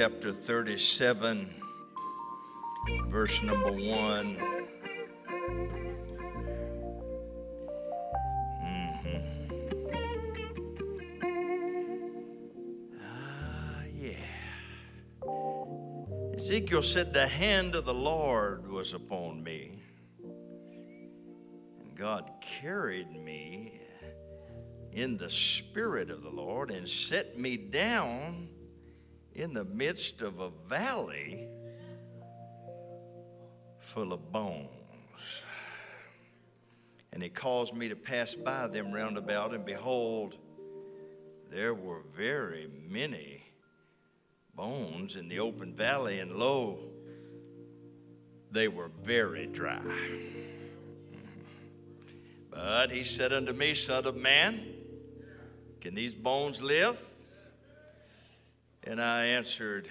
chapter 37, verse number 1. Ah, yeah. Ezekiel said, The hand of the Lord was upon me. And God carried me in the spirit of the Lord and set me down in the midst of a valley full of bones. And he caused me to pass by them round about, and behold, there were very many bones in the open valley, and lo, they were very dry. But he said unto me, Son of man, can these bones live? And I answered,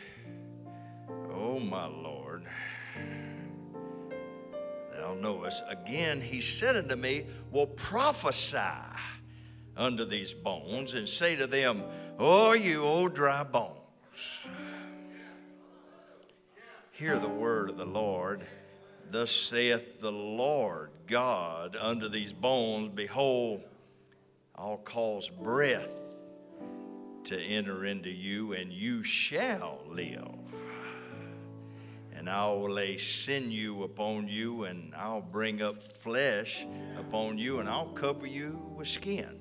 Oh, my Lord, thou knowest. Again, he said unto me, Well, prophesy unto these bones and say to them, Oh, you old dry bones, hear the word of the Lord. Thus saith the Lord God unto these bones, Behold, I'll cause breath to enter into you, and you shall live. And I will lay sinew upon you, and I'll bring up flesh upon you, and I'll cover you with skin.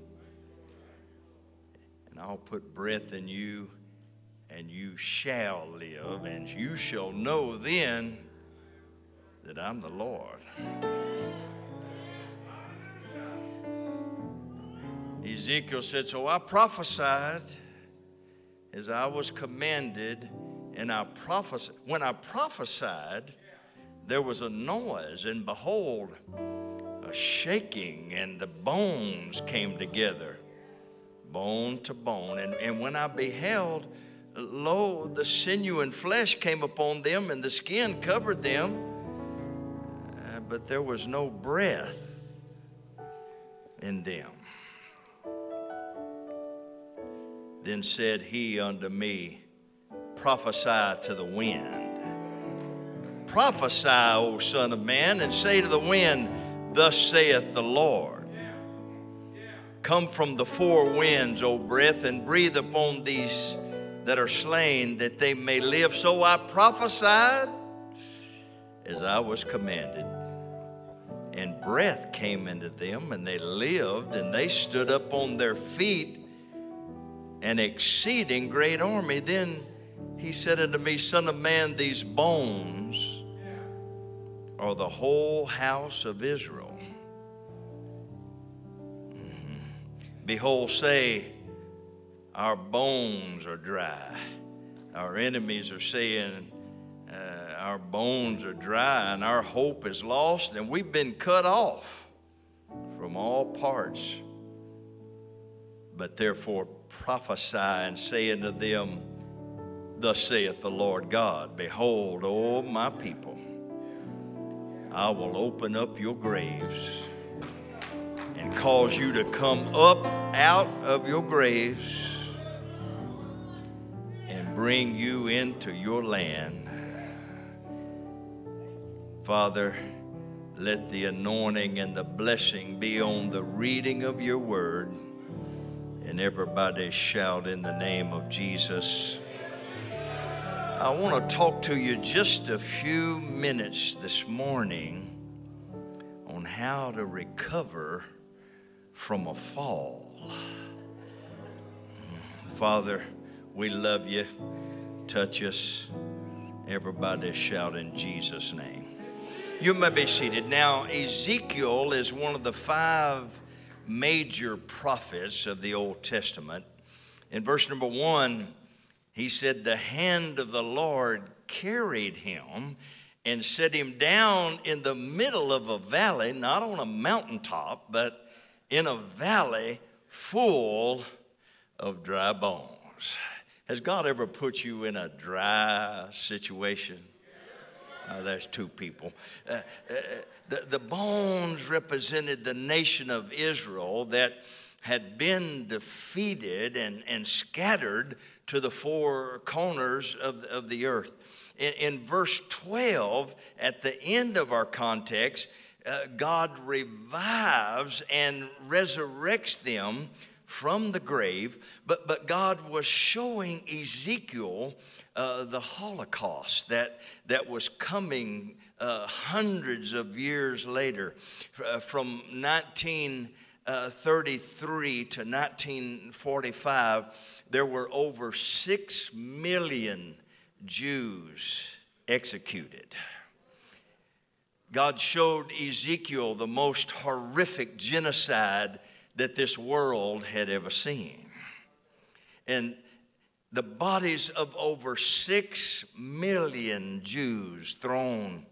And I'll put breath in you, and you shall live, and you shall know then that I'm the Lord. Ezekiel said, So I prophesied as I was commanded, and I prophesied. When I prophesied, there was a noise, and behold, a shaking, and the bones came together, bone to bone. And, and when I beheld, lo, the sinew and flesh came upon them, and the skin covered them, uh, but there was no breath in them. Then said he unto me, Prophesy to the wind. Prophesy, O Son of Man, and say to the wind, Thus saith the Lord. Come from the four winds, O breath, and breathe upon these that are slain, that they may live. So I prophesied as I was commanded. And breath came into them, and they lived, and they stood up on their feet an exceeding great army. Then he said unto me, Son of man, these bones are the whole house of Israel. Mhm. Behold, say, Our bones are dry. Our enemies are saying, uh, Our bones are dry, and our hope is lost, and we've been cut off from all parts. But therefore, prophesy and say unto them, Thus saith the Lord God, Behold, O my people, I will open up your graves and cause you to come up out of your graves and bring you into your land. Father, let the anointing and the blessing be on the reading of your word. And everybody shout in the name of Jesus. I want to talk to you just a few minutes this morning on how to recover from a fall. Father, we love you. Touch us. Everybody shout in Jesus' name. You may be seated. Now, Ezekiel is one of the five major prophets of the Old Testament. In verse number one, he said, The hand of the Lord carried him and set him down in the middle of a valley, not on a mountaintop, but in a valley full of dry bones. Has God ever put you in a dry situation? Uh, there's two people. Uh, uh, the, the bones represented the nation of Israel that had been defeated and, and scattered to the four corners of, of the earth. In, in verse 12, at the end of our context, uh, God revives and resurrects them from the grave, but, but God was showing Ezekiel uh, the Holocaust that, that was coming uh, hundreds of years later. Uh, from 1933 to 1945, there were over six million Jews executed. God showed Ezekiel the most horrific genocide that this world had ever seen. And the bodies of over six million Jews thrown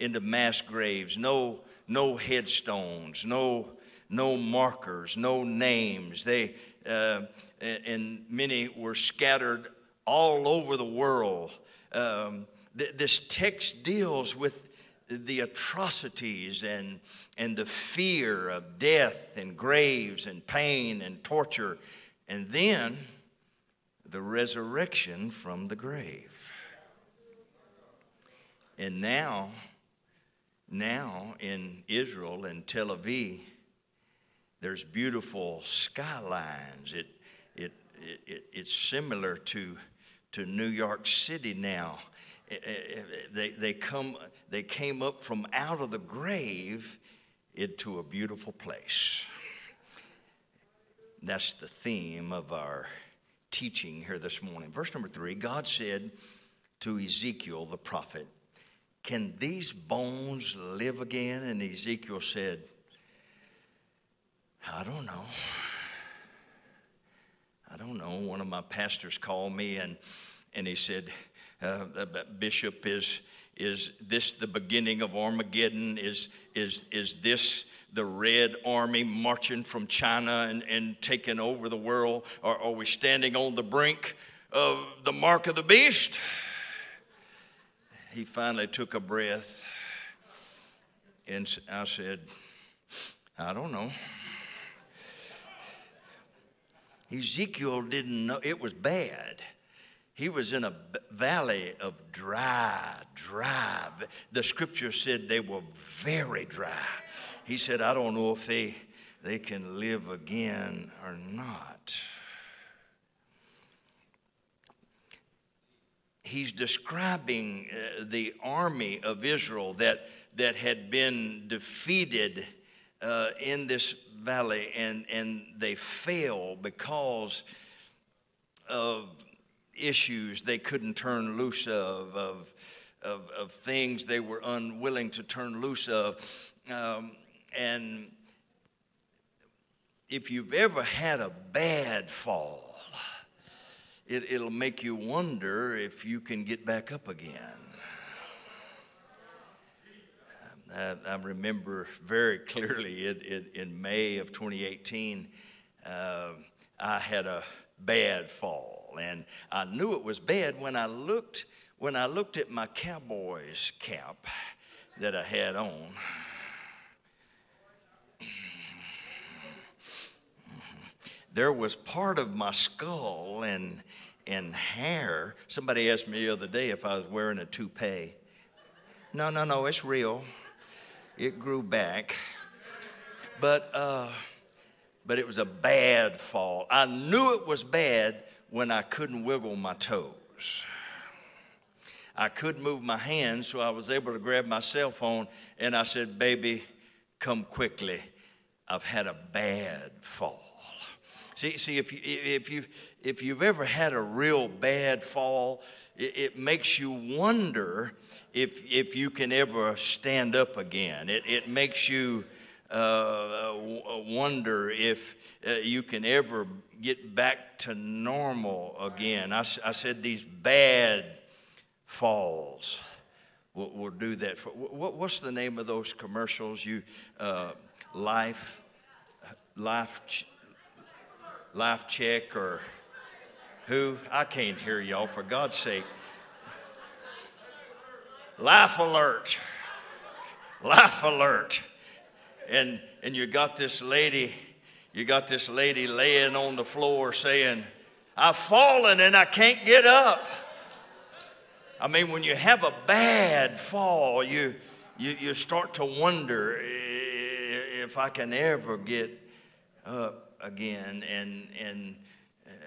into mass graves, no, no headstones, no, no markers, no names. They, uh, and many were scattered all over the world. Um, th- this text deals with the atrocities and, and the fear of death and graves and pain and torture, and then the resurrection from the grave. And now, now in Israel and Tel Aviv, there's beautiful skylines. It, it, it, it's similar to, to New York City now. Eh, eh, eh, they, they, come, they came up from out of the grave into a beautiful place. That's the theme of our teaching here this morning. Verse number three God said to Ezekiel the prophet, Can these bones live again? And Ezekiel said, I don't know. I don't know. One of my pastors called me and, and he said, uh, Bishop, is, is this the beginning of Armageddon? Is, is, is this the Red Army marching from China and, and taking over the world? Or are we standing on the brink of the mark of the beast? He finally took a breath and I said, I don't know. Ezekiel didn't know, it was bad. He was in a valley of dry, dry. The scripture said they were very dry. He said, I don't know if they, they can live again or not. He's describing uh, the army of Israel that, that had been defeated uh, in this valley and, and they fail because of issues they couldn't turn loose of, of, of, of things they were unwilling to turn loose of. Um, and if you've ever had a bad fall, it, it'll make you wonder if you can get back up again. I, I remember very clearly it, it, in May of 2018, uh, I had a bad fall, and I knew it was bad when I looked when I looked at my Cowboys cap that I had on. There was part of my skull and and hair. Somebody asked me the other day if I was wearing a toupee. No, no, no, it's real it grew back. But, uh, but it was a bad fall. I knew it was bad when I couldn't wiggle my toes. I couldn't move my hands, so I was able to grab my cell phone and I said, Baby, come quickly. I've had a bad fall. See, see if, you, if, you, if you've ever had a real bad fall, it, it makes you wonder if, if you can ever stand up again. It, it makes you uh, wonder if uh, you can ever get back to normal again. I, I said these bad falls will, will do that. For, what, what's the name of those commercials? You uh, life, life, life check or who? I can't hear y'all for God's sake. Life alert. Life alert. And, and you got this lady, you got this lady laying on the floor saying, I've fallen and I can't get up. I mean, when you have a bad fall, you, you, you start to wonder if I can ever get up again. And, and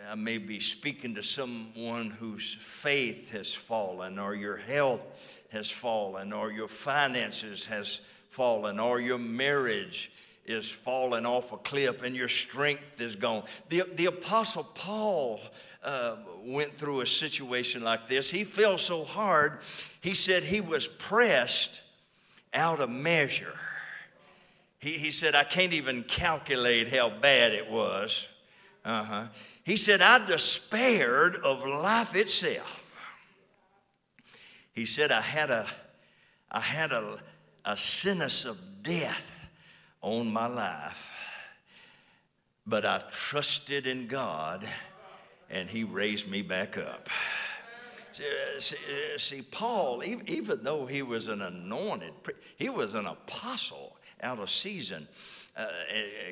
I may be speaking to someone whose faith has fallen, or your health has fallen, or your finances has fallen, or your marriage is falling off a cliff and your strength is gone. The, the Apostle Paul uh, went through a situation like this. He fell so hard, he said he was pressed out of measure. He, he said, I can't even calculate how bad it was. Uh-huh. He said, I despaired of life itself. He said, I had a, I had a, a sentence of death on my life, but I trusted in God and He raised me back up. See, see, see, Paul, even though he was an anointed, he was an apostle out of season. Uh,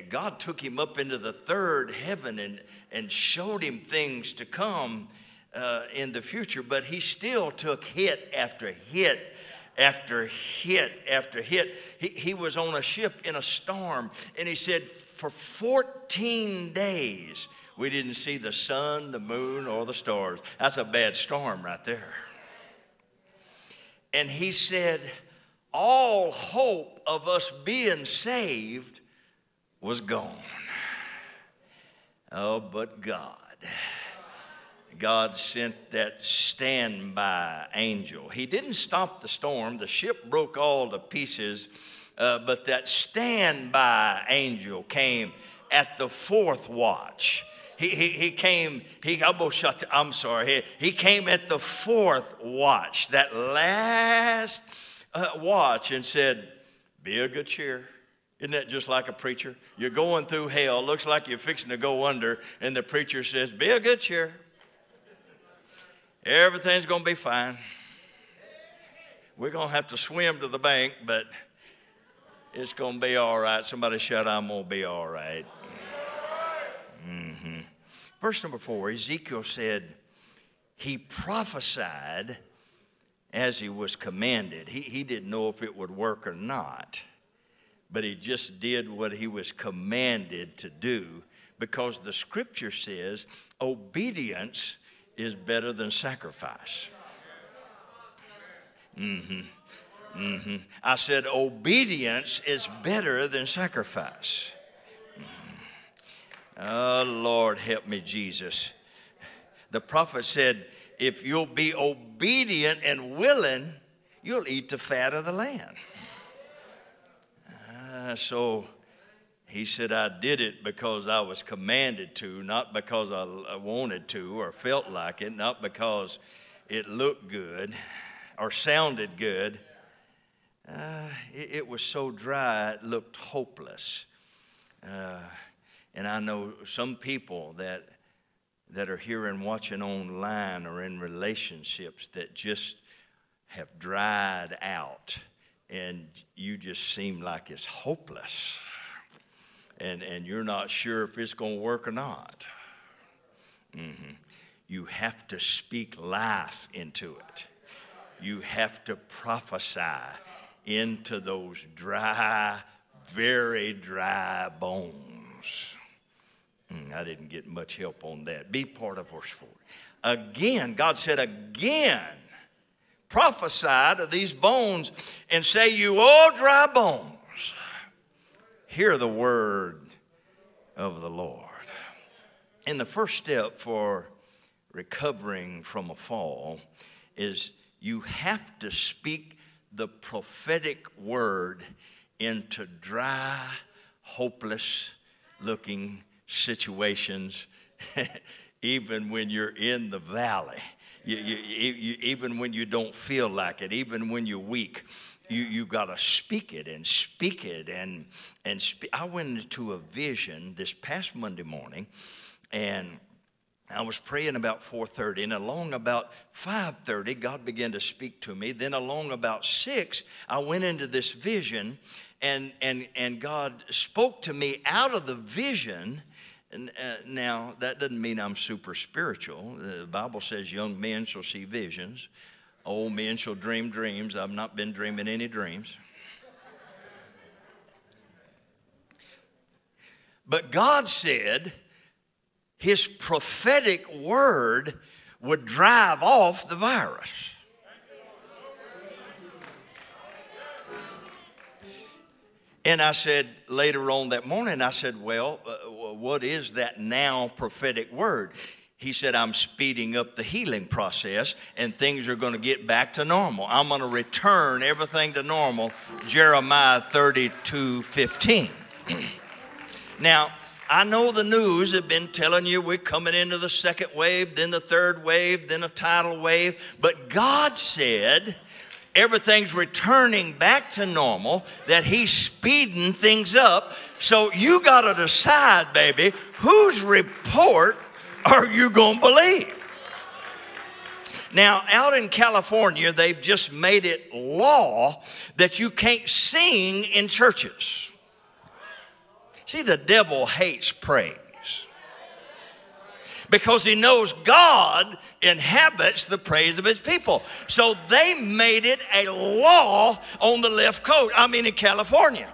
God took him up into the third heaven and, and showed him things to come uh, in the future, but he still took hit after hit after hit after hit. He, he was on a ship in a storm, and he said, For 14 days, we didn't see the sun, the moon, or the stars. That's a bad storm right there. And he said, All hope of us being saved was gone. Oh, but God. God sent that standby angel. He didn't stop the storm, the ship broke all to pieces, uh, but that standby angel came at the fourth watch. He, he, he came, he I'm sorry, he, he came at the fourth watch, that last uh, watch, and said, Be a good cheer. Isn't that just like a preacher? You're going through hell, looks like you're fixing to go under, and the preacher says, Be a good cheer. Everything's going to be fine. We're going to have to swim to the bank, but it's going to be all right. Somebody shout, I'm going to be all right. Mm-hmm. Verse number four Ezekiel said, He prophesied as he was commanded. He, he didn't know if it would work or not, but he just did what he was commanded to do because the scripture says obedience is better than sacrifice. Mm-hmm. Mm-hmm. I said, obedience is better than sacrifice. Mm-hmm. Oh, Lord, help me, Jesus. The prophet said, if you'll be obedient and willing, you'll eat the fat of the land. Uh, so he said, I did it because I was commanded to, not because I wanted to or felt like it, not because it looked good or sounded good. Uh, it, it, was so dry, it looked hopeless. Uh, and I know some people that, that are here and watching online or in relationships that just have dried out, and you just seem like it's hopeless and, and you're not sure if it's going to work or not. Mm-hmm. You have to speak life into it. You have to prophesy into those dry, very dry bones. Mm, I didn't get much help on that. Be part of verse 4. Again, God said, again, prophesy to these bones and say, You all dry bones hear the word of the Lord. And the first step for recovering from a fall is you have to speak the prophetic word into dry, hopeless looking situations, even when you're in the valley. You, you, you, even when you don't feel like it, even when you're weak you you got to speak it and speak it and and spe- I went into a vision this past Monday morning, and I was praying about 4:30 and along about 5:30 God began to speak to me. Then along about 6 I went into this vision and and and God spoke to me out of the vision. And uh, now that doesn't mean I'm super spiritual. The Bible says young men shall see visions, old men shall dream dreams. I've not been dreaming any dreams. But God said, his prophetic word would drive off the virus. And I said later on that morning, I said, Well, uh, what is that now prophetic word? He said, I'm speeding up the healing process and things are going to get back to normal. I'm going to return everything to normal. Jeremiah 32 15. now, I know the news have been telling you we're coming into the second wave, then the third wave, then a tidal wave. But God said everything's returning back to normal, that He's speeding things up. So you got to decide, baby, whose report are you going to believe? Now, out in California, they've just made it law that you can't sing in churches. See, the devil hates praise because he knows God inhabits the praise of his people. So they made it a law on the left coast, I mean, in California.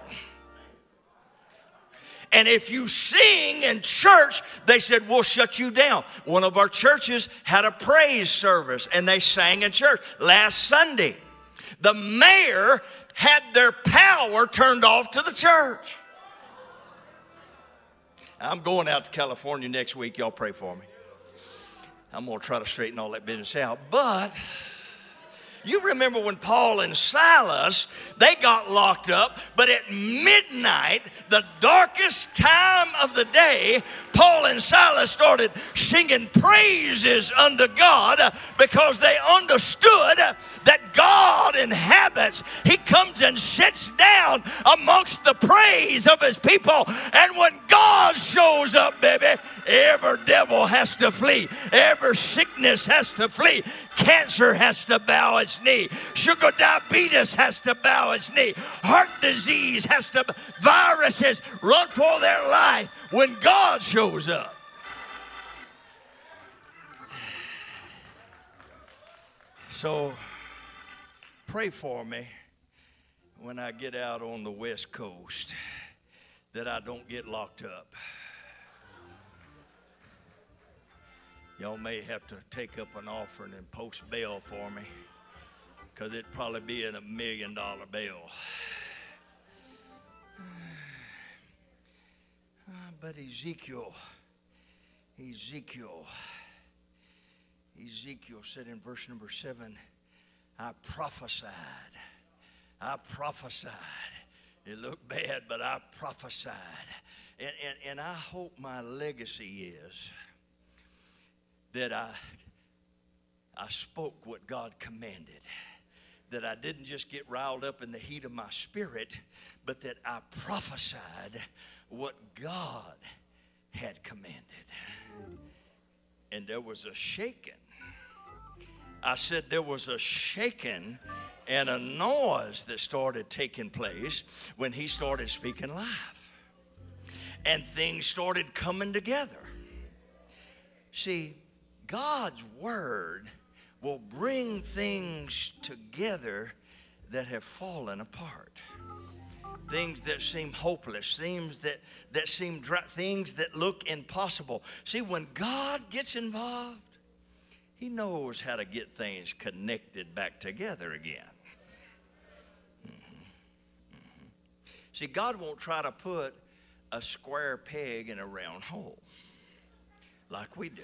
And if you sing in church, they said, We'll shut you down. One of our churches had a praise service and they sang in church last Sunday. The mayor had their power turned off to the church. I'm going out to California next week. Y'all pray for me. I'm going to try to straighten all that business out. But you remember when Paul and Silas, they got locked up, but at midnight, the darkest time of the day, Paul and Silas started singing praises unto God because they understood that God inhabits. He comes and sits down amongst the praise of his people. And when God shows up, baby, every devil has to flee, every sickness has to flee. Cancer has to bow its knee. Sugar diabetes has to bow its knee. Heart disease has to, viruses run for their life when God shows up. So pray for me when I get out on the West Coast that I don't get locked up. Y'all may have to take up an offering and post bail for me because it'd probably be in a million dollar bill. Ah, but Ezekiel, Ezekiel, Ezekiel said in verse number seven, I prophesied. I prophesied. It looked bad, but I prophesied. And, and, and I hope my legacy is that I, I spoke what God commanded. That I didn't just get riled up in the heat of my spirit, but that I prophesied what God had commanded. And there was a shaking. I said there was a shaking and a noise that started taking place when he started speaking live. And things started coming together. See, God's word will bring things together that have fallen apart. Things that seem hopeless, things that, that seem dry, things that look impossible. See, when God gets involved, He knows how to get things connected back together again. Mm-hmm. Mm-hmm. See, God won't try to put a square peg in a round hole like we do.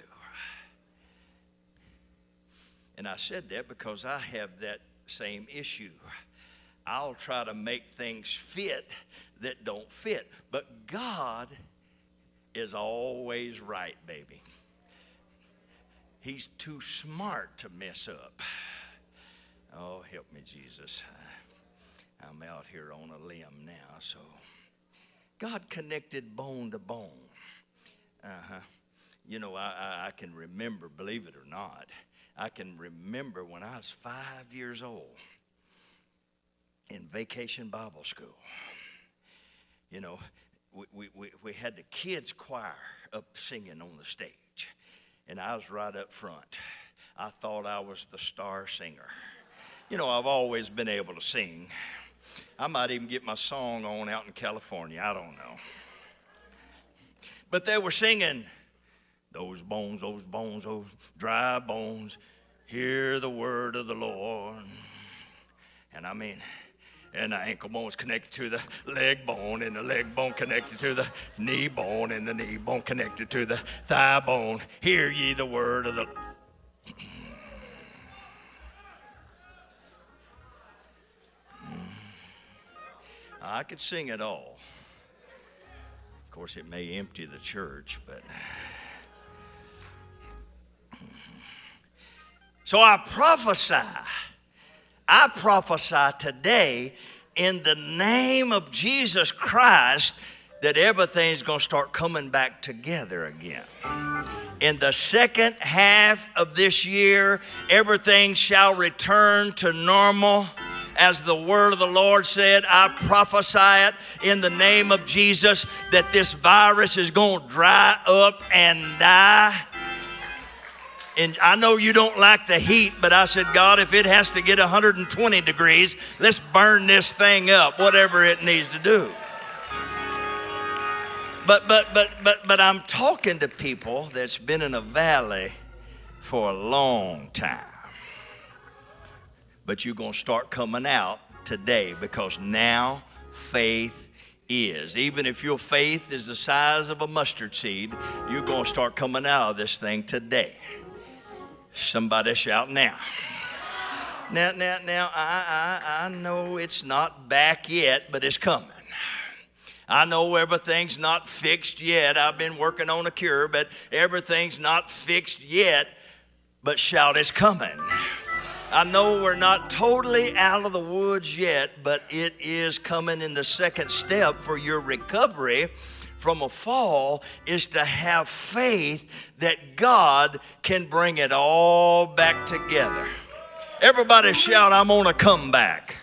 And I said that because I have that same issue. I'll try to make things fit that don't fit. But God is always right, baby. He's too smart to mess up. Oh, help me, Jesus. I'm out here on a limb now, so. God connected bone to bone. Uh huh. You know, I, I, I can remember, believe it or not, I can remember when I was five years old in vacation Bible school. You know, we, we, we had the kids' choir up singing on the stage, and I was right up front. I thought I was the star singer. You know, I've always been able to sing. I might even get my song on out in California. I don't know. But they were singing, Those bones, those bones, those dry bones, hear the word of the Lord. And I mean, and the ankle bone is connected to the leg bone, and the leg bone connected to the knee bone, and the knee bone connected to the thigh bone. Hear ye the word of the. I could sing it all. Of course, it may empty the church, but. So I prophesy I prophesy today in the name of Jesus Christ that everything's going to start coming back together again. In the second half of this year, everything shall return to normal. As the word of the Lord said, I prophesy it in the name of Jesus that this virus is going to dry up and die and I know you don't like the heat, but I said, God, if it has to get 120 degrees, let's burn this thing up, whatever it needs to do. But but but but but I'm talking to people that's been in a valley for a long time. But you're going to start coming out today because now faith is. Even if your faith is the size of a mustard seed, you're going to start coming out of this thing today. Somebody shout now. Now, now, now, I, I, I know it's not back yet, but it's coming. I know everything's not fixed yet. I've been working on a cure, but everything's not fixed yet. But shout, it's coming. I know we're not totally out of the woods yet, but it is coming in the second step for your recovery from a fall is to have faith that God can bring it all back together. Everybody shout, I'm on a comeback.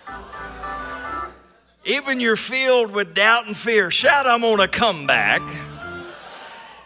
Even you're filled with doubt and fear, shout, I'm on a comeback.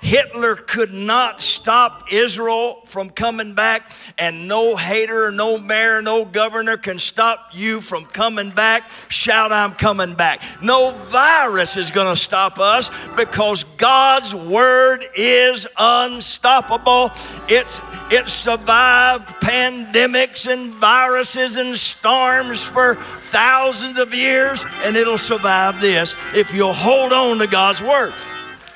Hitler could not stop Israel from coming back, and no hater, no mayor, no governor can stop you from coming back. Shout, I'm coming back. No virus is going to stop us because God's word is unstoppable. It's it survived pandemics and viruses and storms for thousands of years, and it'll survive this if you'll hold on to God's word.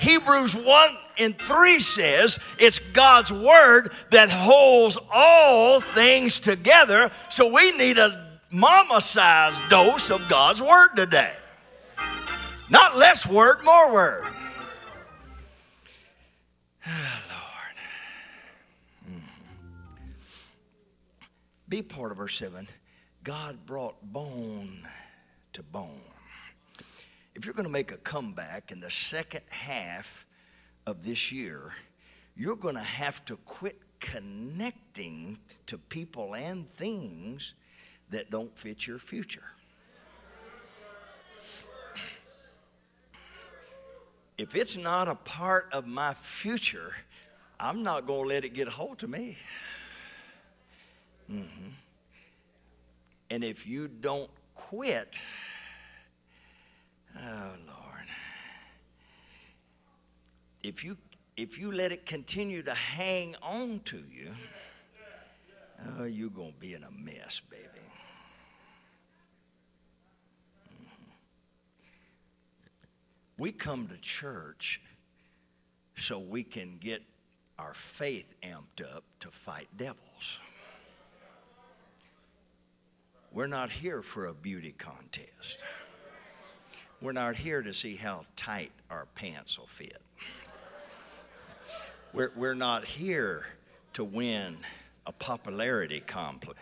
Hebrews 1 and 3 says it's God's word that holds all things together. So we need a mama sized dose of God's word today. Not less word, more word. Lord. Be part of verse 7. God brought bone to bone. If you're going to make a comeback in the second half of this year, you're going to have to quit connecting to people and things that don't fit your future. If it's not a part of my future, I'm not going to let it get a hold of me. Mm-hmm. And if you don't quit, oh Lord if you if you let it continue to hang on to you, oh, you're going to be in a mess, baby. Mm-hmm. We come to church so we can get our faith amped up to fight devils. We're not here for a beauty contest. We're not here to see how tight our pants will fit. We're, we're not here to win a popularity complex.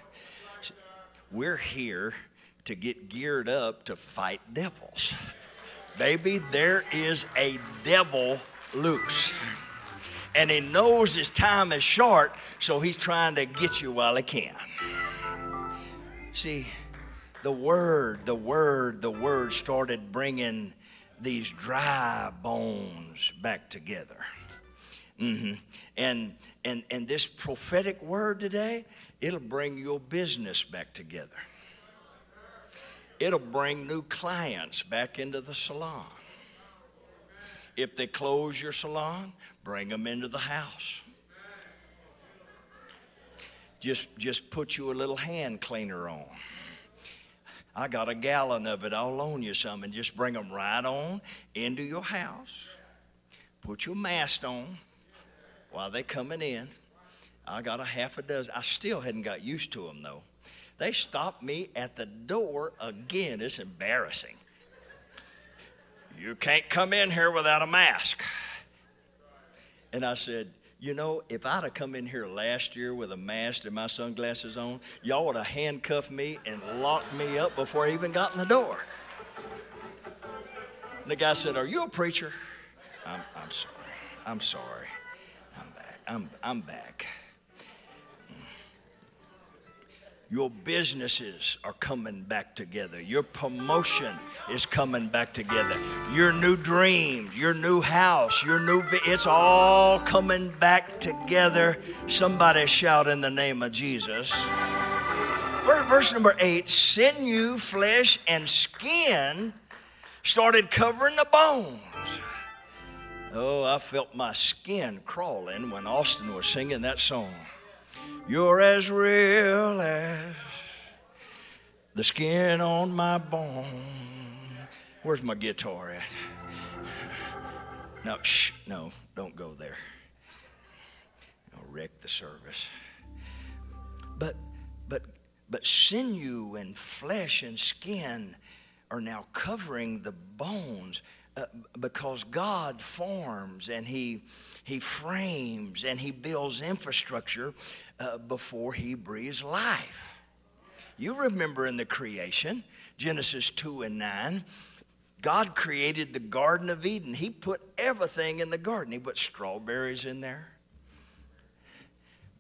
We're here to get geared up to fight devils. Baby, there is a devil loose. and he knows his time is short, so he's trying to get you while he can. See, the word, the word, the word started bringing these dry bones back together. Mm-hmm. And, and, and this prophetic word today, it'll bring your business back together. It'll bring new clients back into the salon. If they close your salon, bring them into the house. Just, just put you a little hand cleaner on. I got a gallon of it. I'll loan you some and just bring them right on into your house. Put your mask on while they're coming in. I got a half a dozen. I still hadn't got used to them though. They stopped me at the door again. It's embarrassing. You can't come in here without a mask. And I said, you know, if I'd have come in here last year with a mask and my sunglasses on, y'all would have handcuffed me and locked me up before I even got in the door. And the guy said, Are you a preacher? I'm, I'm sorry. I'm sorry. I'm I'm back. Your businesses are coming back together. Your promotion is coming back together. Your new dreams, your new house, your new, it's all coming back together. Somebody shout in the name of Jesus. Verse number eight sinew, flesh, and skin started covering the bones. Oh, I felt my skin crawling when Austin was singing that song. You're as real as the skin on my bone. Where's my guitar at? No, shh, no, don't go there. I'll wreck the service. But, but, but sinew and flesh and skin are now covering the bones uh, because God forms and He he frames and he builds infrastructure uh, before he breathes life. You remember in the creation, Genesis 2 and 9, God created the Garden of Eden. He put everything in the garden. He put strawberries in there,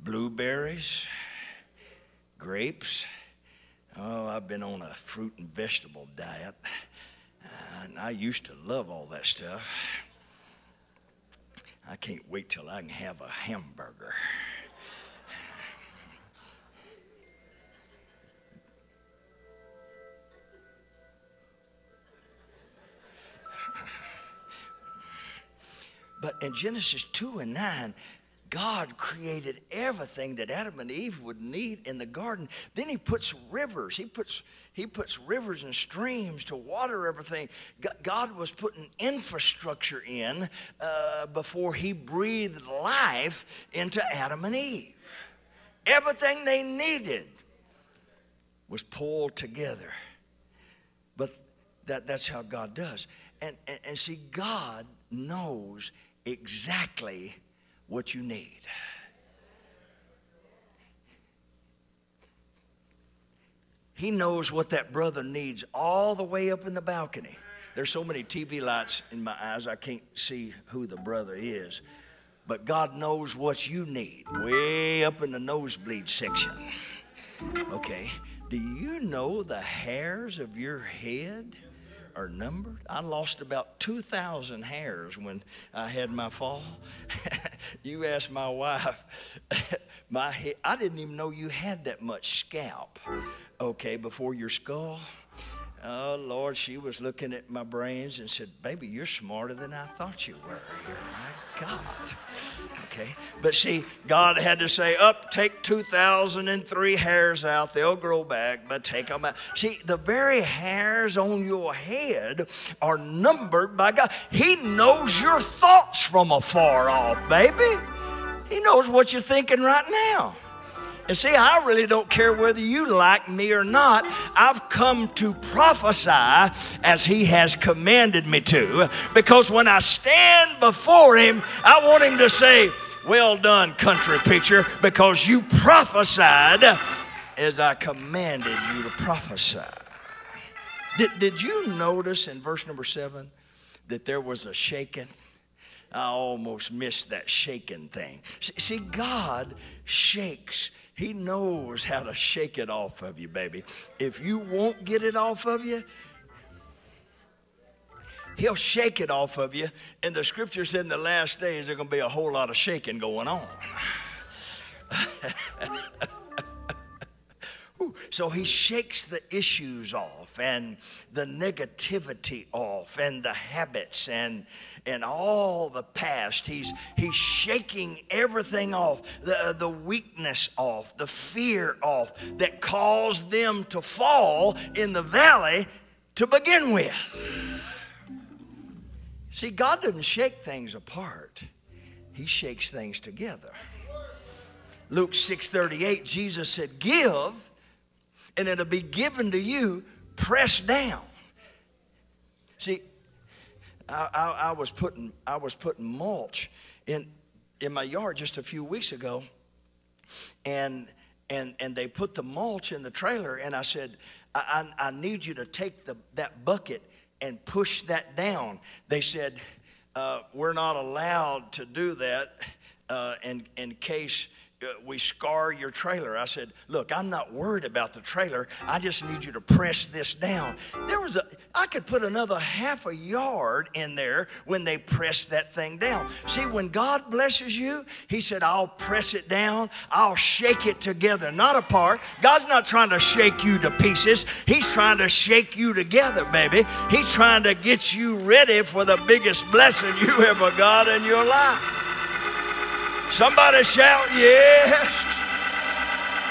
blueberries, grapes. Oh, I've been on a fruit and vegetable diet. And I used to love all that stuff. I can't wait till I can have a hamburger. But in Genesis 2 and 9, God created everything that Adam and Eve would need in the garden. Then he puts rivers. He puts he puts rivers and streams to water everything. God was putting infrastructure in uh, before He breathed life into Adam and Eve. Everything they needed was pulled together. But that, that's how God does. And, and, and see, God knows exactly what you need. He knows what that brother needs all the way up in the balcony. There's so many TV lights in my eyes, I can't see who the brother is. But God knows what you need way up in the nosebleed section. Okay, do you know the hairs of your head are numbered? I lost about 2,000 hairs when I had my fall. you ask my wife, my head, I didn't even know you had that much scalp okay, before your skull. Oh, Lord, she was looking at my brains and said, Baby, you're smarter than I thought you were here. My God. Okay. But see, God had to say, Up, take 2,003 hairs out. They'll grow back, but take them out. See, the very hairs on your head are numbered by God. He knows your thoughts from afar off, baby. He knows what you're thinking right now. And see, I really don't care whether you like me or not. I've come to prophesy as He has commanded me to, because when I stand before Him, I want Him to say, Well done, country preacher, because you prophesied as I commanded you to prophesy. Did, did you notice in verse number seven that there was a shaking? I almost missed that shaking thing. See, God shakes. He knows how to shake it off of you, baby. If you won't get it off of you, He'll shake it off of you. And the scripture said in the last days there's going to be a whole lot of shaking going on. so he shakes the issues off and the negativity off and the habits and and all the past. He's, he's shaking everything off, the, uh, the weakness off, the fear off that caused them to fall in the valley to begin with. See, God doesn't shake things apart. He shakes things together. Luke 6:38, Jesus said, Give, and it'll be given to you, pressed down. See, I, I, I, was putting I was putting mulch in in my yard just a few weeks ago, and and and they put the mulch in the trailer, and I said, I, I, I need you to take the that bucket and push that down. They said, uh, we're not allowed to do that uh, in in case Uh, we scar your trailer. I said, Look, I'm not worried about the trailer. I just need you to press this down. There was a, I could put another half a yard in there when they pressed that thing down. See, when God blesses you, He said, I'll press it down, I'll shake it together, not apart. God's not trying to shake you to pieces, He's trying to shake you together, baby. He's trying to get you ready for the biggest blessing you ever got in your life. Somebody shout, yes.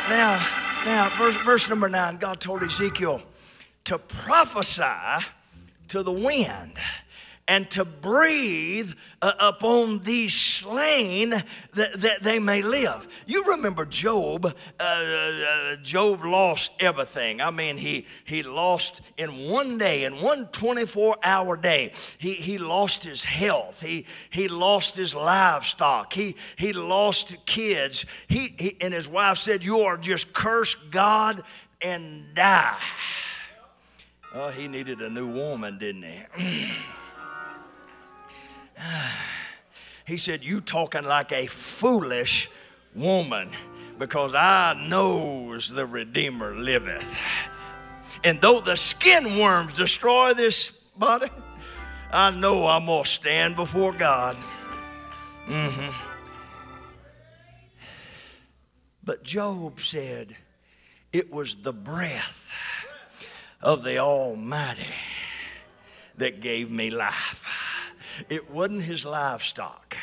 Now, now, verse, verse number nine, God told Ezekiel to prophesy to the wind and to breathe uh, upon these slain that, that they may live. You remember Job. Uh, uh, Job lost everything. I mean, he, he lost in one day, in one 24 hour day, he, he lost his health. He, he lost his livestock. He, he lost kids. He, he, and his wife said, You are just curse God and die. Oh, he needed a new woman, didn't he? he said, You talking like a foolish woman, because I knows the Redeemer liveth. And though the skin worms destroy this body, I know I'm going to stand before God. Mm-hmm. But Job said, It was the breath of the Almighty that gave me life. It wasn't his livestock.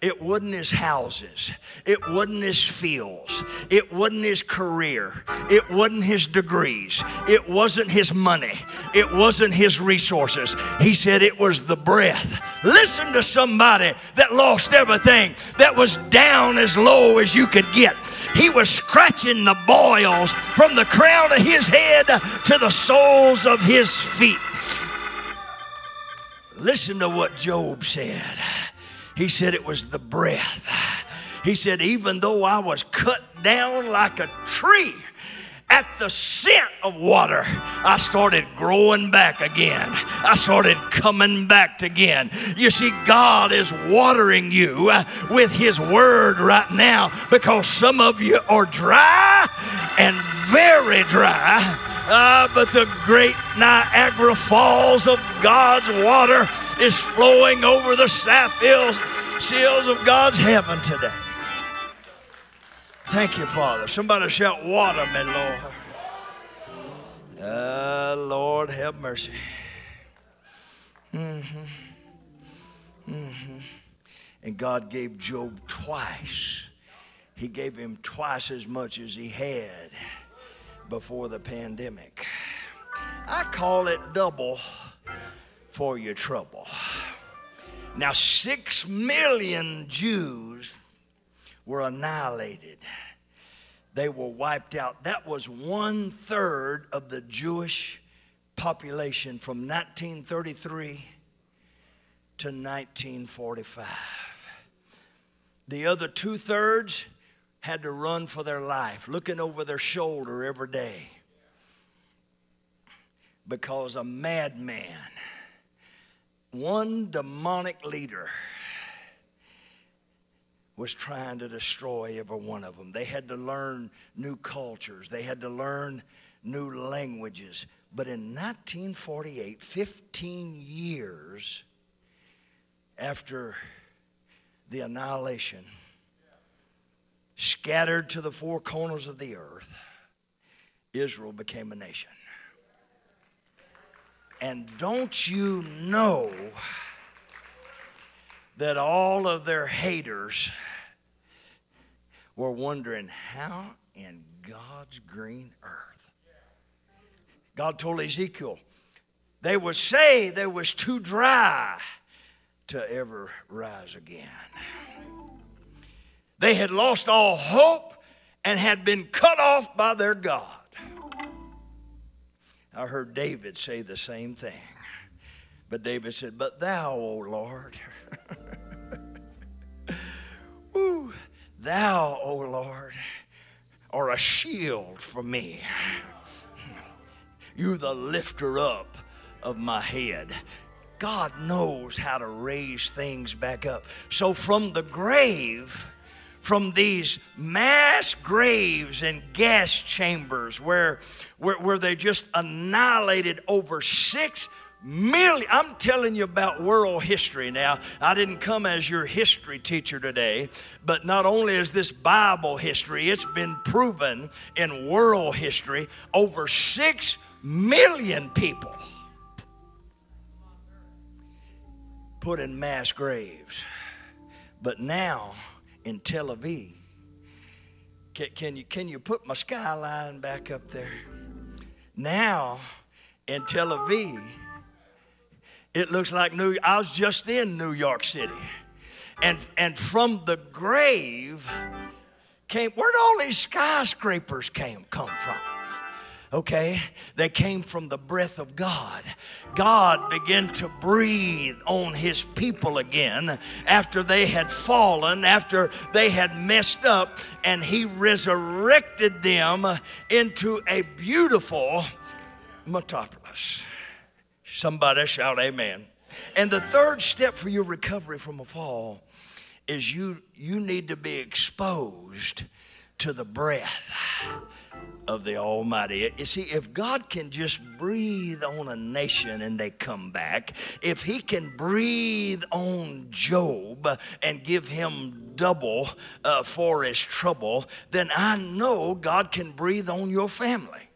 It wasn't his houses. It wasn't his fields. It wasn't his career. It wasn't his degrees. It wasn't his money. It wasn't his resources. He said it was the breath. Listen to somebody that lost everything, that was down as low as you could get. He was scratching the boils from the crown of his head to the soles of his feet. Listen to what Job said. He said it was the breath. He said, even though I was cut down like a tree, at the scent of water, I started growing back again. I started coming back again. You see, God is watering you with His Word right now because some of you are dry and very dry uh, but the great Niagara Falls of God's water is flowing over the south seals of God's heaven today. Thank you, Father. Somebody shout, Water me, Lord. Uh, Lord, have mercy. Mm-hmm. Mm-hmm. And God gave Job twice. He gave him twice as much as he had before the pandemic. I call it double for your trouble. Now, six million Jews were annihilated. They were wiped out. That was one third of the Jewish population from 1933 to 1945. The other two thirds had to run for their life, looking over their shoulder every day because a madman, one demonic leader, was trying to destroy every one of them. They had to learn new cultures, they had to learn new languages. But in 1948, 15 years after the annihilation, scattered to the four corners of the earth, Israel became a nation. And don't you know that all of their haters were wondering how in God's green earth? God told Ezekiel, they would say there was too dry to ever rise again. They had lost all hope and had been cut off by their God. I heard David say the same thing. But David said, But thou, O Lord, Ooh, thou, O Lord, are a shield for me. You're the lifter up of my head. God knows how to raise things back up. So from the grave, from these mass graves and gas chambers where, where, where they just annihilated over six million. I'm telling you about world history now. I didn't come as your history teacher today, but not only is this Bible history, it's been proven in world history over six million people put in mass graves. But now, in Tel Aviv. Can, can, you, can you put my skyline back up there? Now, in Tel Aviv, it looks like New I was just in New York City. And, and from the grave came, where'd all these skyscrapers came, come from? Okay? They came from the breath of God. God began to breathe on his people again after they had fallen, after they had messed up, and he resurrected them into a beautiful metropolis. Somebody shout amen. And the third step for your recovery from a fall is you you need to be exposed to the breath of the Almighty. You see, if God can just breathe on a nation and they come back, if He can breathe on Job and give him double uh, for his trouble, then I know God can breathe on your family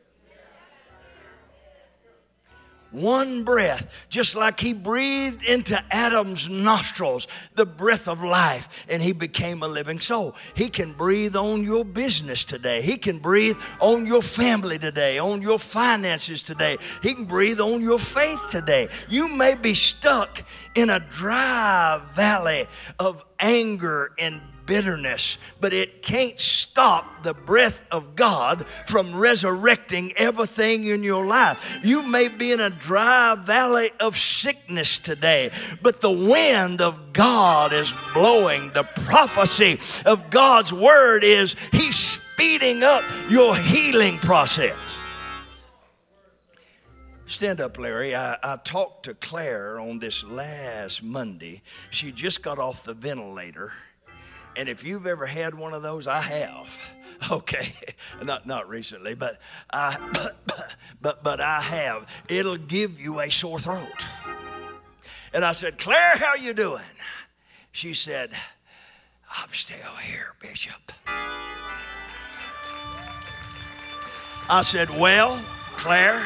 one breath, just like he breathed into Adam's nostrils the breath of life, and he became a living soul. He can breathe on your business today. He can breathe on your family today, on your finances today. He can breathe on your faith today. You may be stuck in a dry valley of anger and bitterness, but it can't stop the breath of God from resurrecting everything in your life. You may be in a dry valley of sickness today, but the wind of God is blowing. The prophecy of God's word is He's speeding up your healing process. Stand up, Larry. I, I, talked to Claire on this last Monday. She just got off the ventilator and if you've ever had one of those, I have. Okay, not not recently, but I but, but but I have. It'll give you a sore throat. And I said, Claire, how you doing? She said, I'm still here, Bishop. I said, Well, Claire,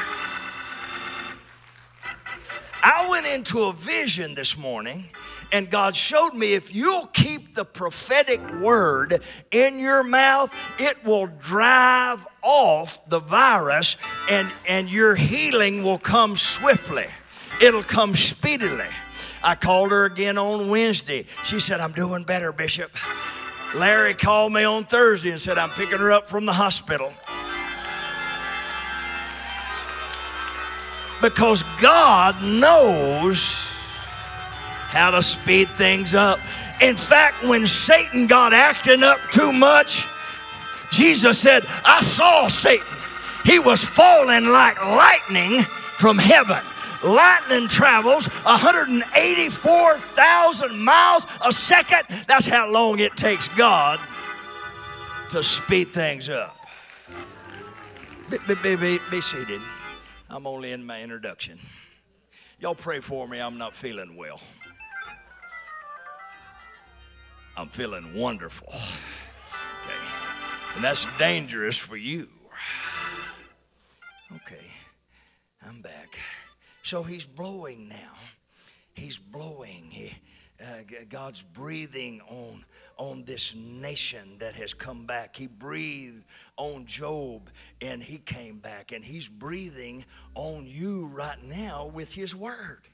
I went into a vision this morning and God showed me if you'll keep the prophetic word in your mouth, it will drive off the virus and, and your healing will come swiftly. It'll come speedily. I called her again on Wednesday. She said, I'm doing better, Bishop. Larry called me on Thursday and said, I'm picking her up from the hospital. Because God knows how to speed things up. In fact, when Satan got acting up too much, Jesus said, I saw Satan. He was falling like lightning from heaven. lightning travels 184,000 miles a second. That's how long it takes God to speed things up. Be, be, be, be seated. I'm only in my introduction. Y'all pray for me. I'm not feeling well. I'm feeling wonderful. Okay. And that's dangerous for you. Okay. I'm back. So he's blowing now. He's blowing. He, uh, God's breathing on on this nation that has come back. He breathed on Job and he came back. And he's breathing on you right now with his word.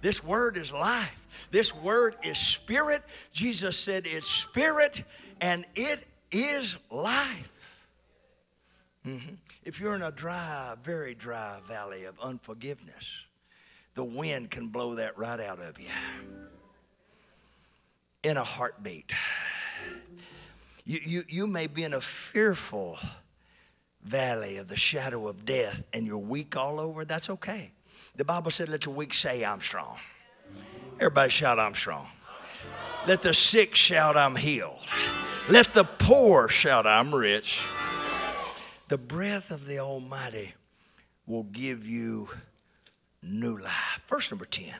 This word is life. This word is spirit. Jesus said it's spirit and it is life. Mm-hmm. If you're in a dry, very dry valley of unforgiveness, the wind can blow that right out of you in a heartbeat. You, you, you may be in a fearful valley of the shadow of death and you're weak all over. That's okay. The Bible said, Let the weak say, I'm strong. Everybody shout, I'm strong. Let the sick shout, I'm healed. Let the poor shout, I'm rich. The breath of the Almighty will give you new life. Verse number 10.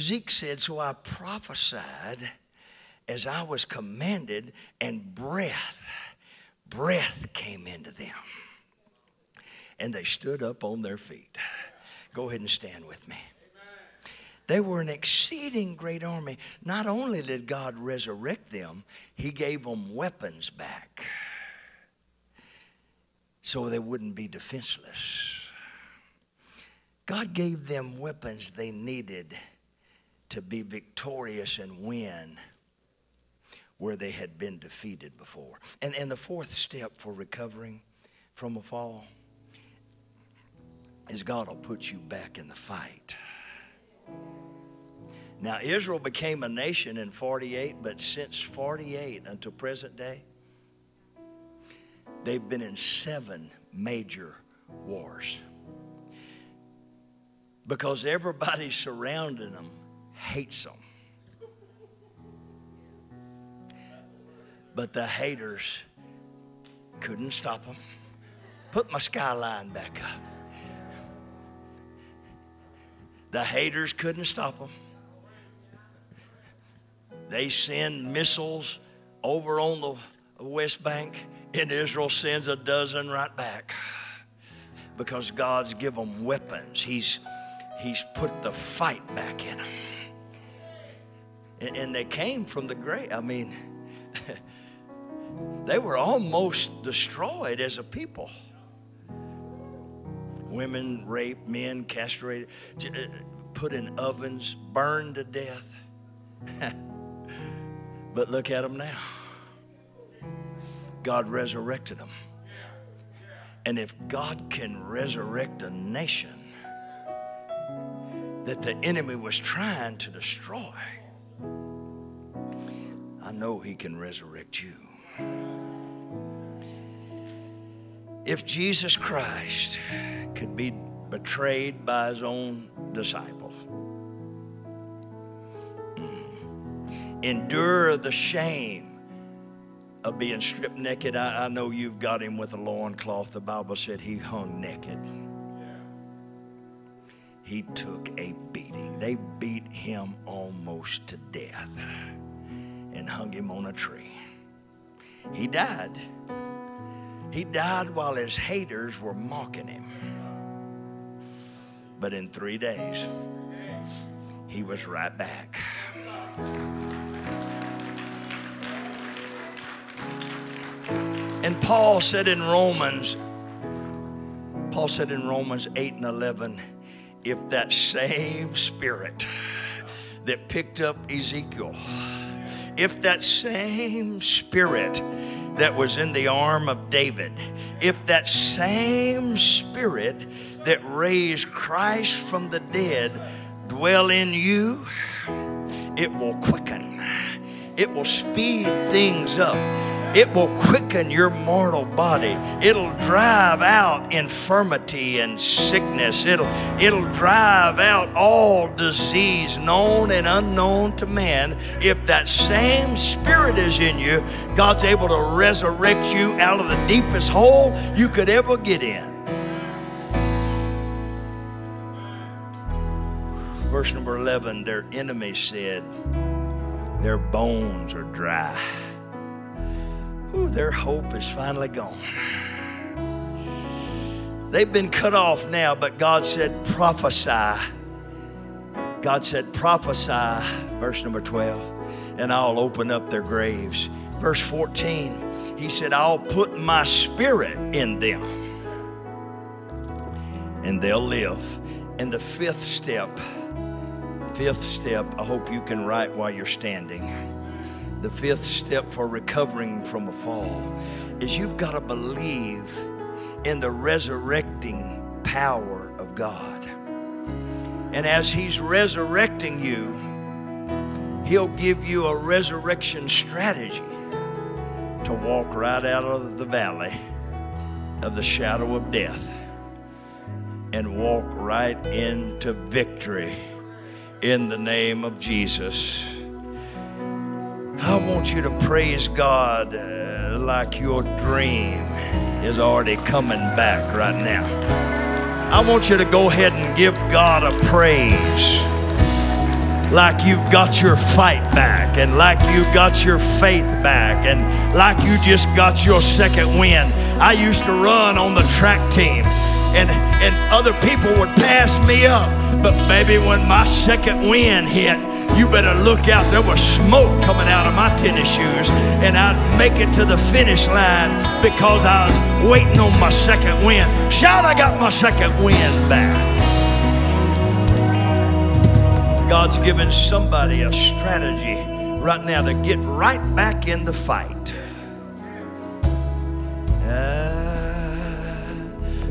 Zeke said, So I prophesied as I was commanded, and breath, breath came into them. And they stood up on their feet. Go ahead and stand with me. They were an exceeding great army. Not only did God resurrect them, He gave them weapons back so they wouldn't be defenseless. God gave them weapons they needed to be victorious and win where they had been defeated before. And, and the fourth step for recovering from a fall is God will put you back in the fight. Now, Israel became a nation in 48, but since 48 until present day, they've been in seven major wars. Because everybody surrounding them hates them. But the haters couldn't stop them. Put my skyline back up. The haters couldn't stop them. They send missiles over on the West Bank, and Israel sends a dozen right back because God's given them weapons. He's, he's put the fight back in them and they came from the grave. I mean, they were almost destroyed as a people. Women raped, men castrated, uh, put in ovens, burned to death. but look at them now. God resurrected them. And if God can resurrect a nation that the enemy was trying to destroy, I know He can resurrect you. If Jesus Christ could be betrayed by His own disciples, mm, endure the shame of being stripped naked, I, I know you've got Him with a loincloth. The Bible said He hung naked he took a beating. They beat him almost to death and hung him on a tree. He died. He died while his haters were mocking him. But in three days, he was right back. And Paul said in Romans, Paul said in Romans 8 and 11, if that same spirit that picked up Ezekiel, if that same spirit that was in the arm of David, if that same spirit that raised Christ from the dead dwell in you, it will quicken, it will speed things up. It will quicken your mortal body. It'll drive out infirmity and sickness. It'll, it'll drive out all disease, known and unknown to man. If that same spirit is in you, God's able to resurrect you out of the deepest hole you could ever get in. Verse number 11 their enemies said, Their bones are dry. Ooh, their hope is finally gone. They've been cut off now, but God said, prophesy. God said, prophesy, verse number 12, and I'll open up their graves. Verse 14, he said, I'll put my spirit in them, and they'll live. And the fifth step, fifth step, I hope you can write while you're standing the fifth step for recovering from a fall is you've got to believe in the resurrecting power of God. And as He's resurrecting you, He'll give you a resurrection strategy to walk right out of the valley of the shadow of death and walk right into victory in the name of Jesus. I want you to praise God uh, like your dream is already coming back right now. I want you to go ahead and give God a praise like you've got your fight back and like you got your faith back and like you just got your second win. I used to run on the track team and, and other people would pass me up, but baby, when my second win hit, you better look out. There was smoke coming out of my tennis shoes, and I'd make it to the finish line because I was waiting on my second win. Shout, I got my second win back. God's given somebody a strategy right now to get right back in the fight. Uh,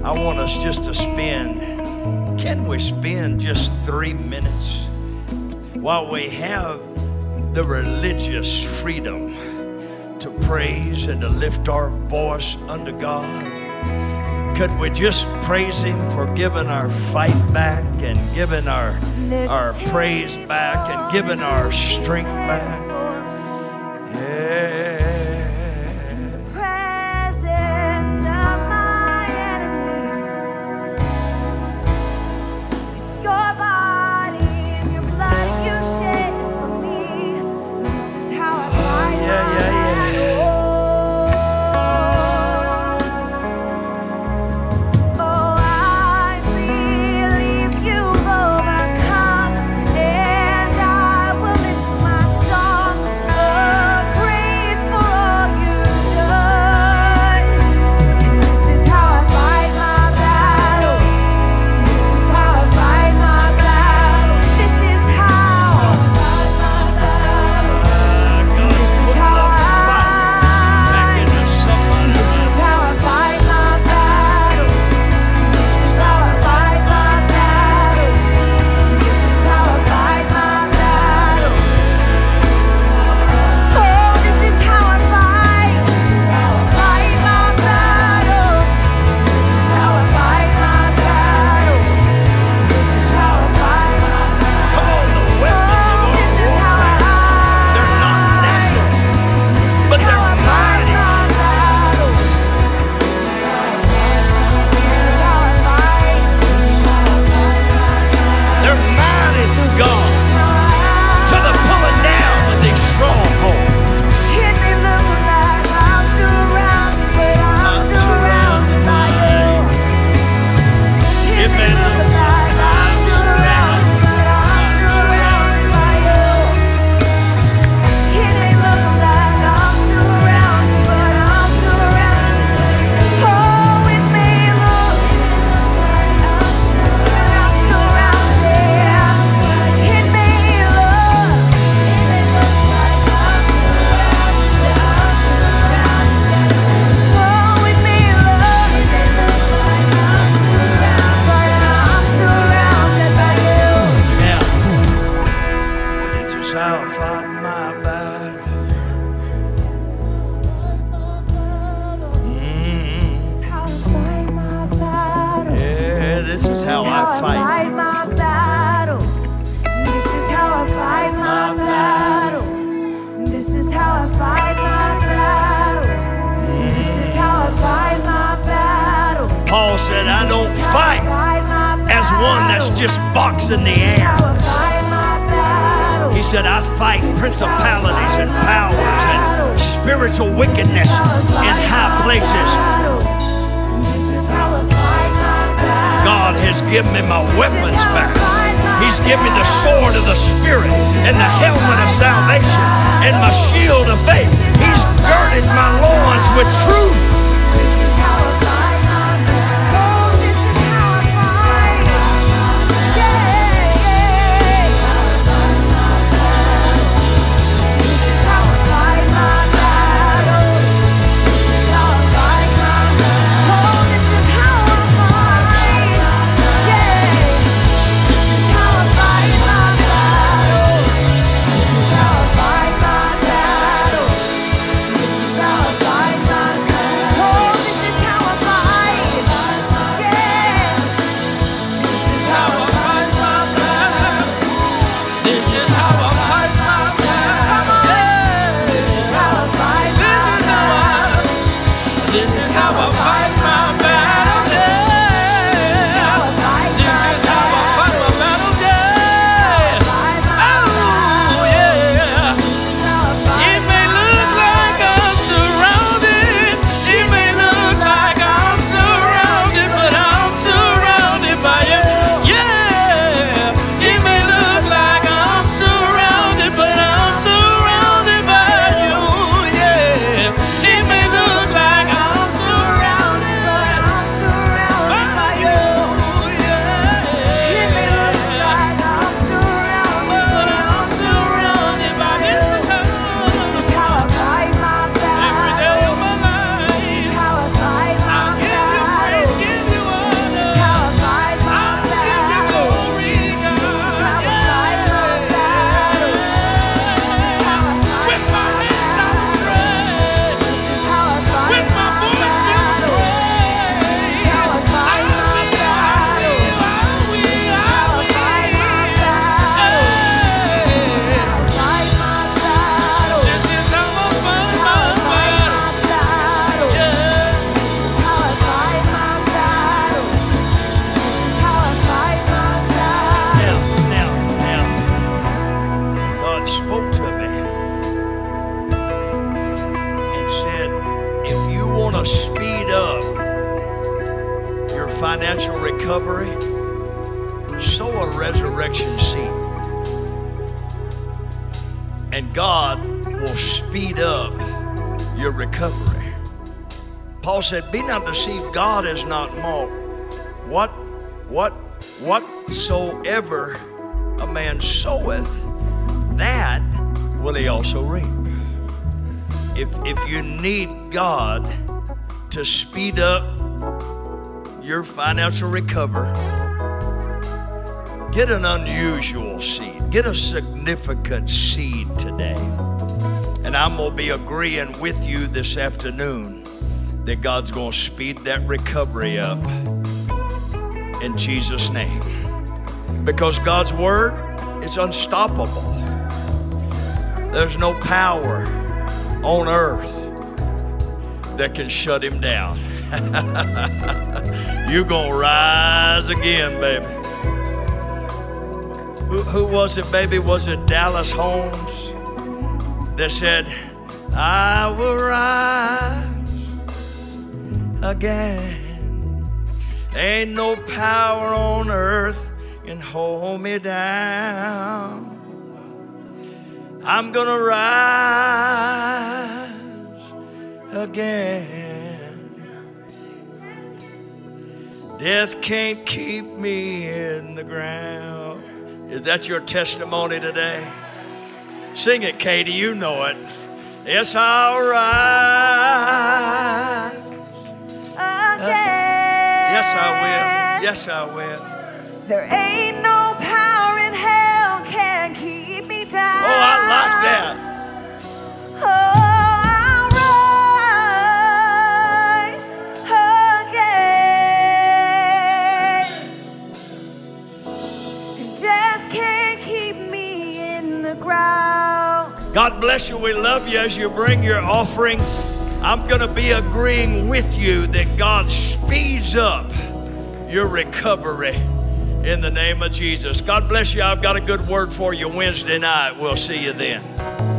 I want us just to spend, can we spend just three minutes? While we have the religious freedom to praise and to lift our voice unto God, could we just praise Him for giving our fight back and giving our, our praise back and giving our strength back? Said, I don't fight as one that's just boxing the air. He said, I fight principalities and powers and spiritual wickedness in high places. God has given me my weapons back. He's given me the sword of the Spirit and the helmet of salvation and my shield of faith. He's girded my loins with truth. Said, Be not deceived, God is not mocked. What, what, whatsoever a man soweth, that will he also reap. If, if you need God to speed up your financial recovery, get an unusual seed, get a significant seed today. And I'm going to be agreeing with you this afternoon that God's going to speed that recovery up in Jesus' name. Because God's word is unstoppable. There's no power on earth that can shut him down. You're going to rise again, baby. Who, who was it, baby? Was it Dallas Holmes that said, I will rise? Again. Ain't no power on earth can hold me down. I'm gonna rise again. Death can't keep me in the ground. Is that your testimony today? Sing it, Katie, you know it. Yes, I'll rise again. Yes, I will. Yes, I will. There ain't no power in hell can keep me down. Oh, I like that. Oh, I'll rise again. Death can't keep me in the ground. God bless you. We love you as you bring your offering. I'm going to be agreeing with you that God speeds up your recovery in the name of Jesus. God bless you. I've got a good word for you Wednesday night. We'll see you then.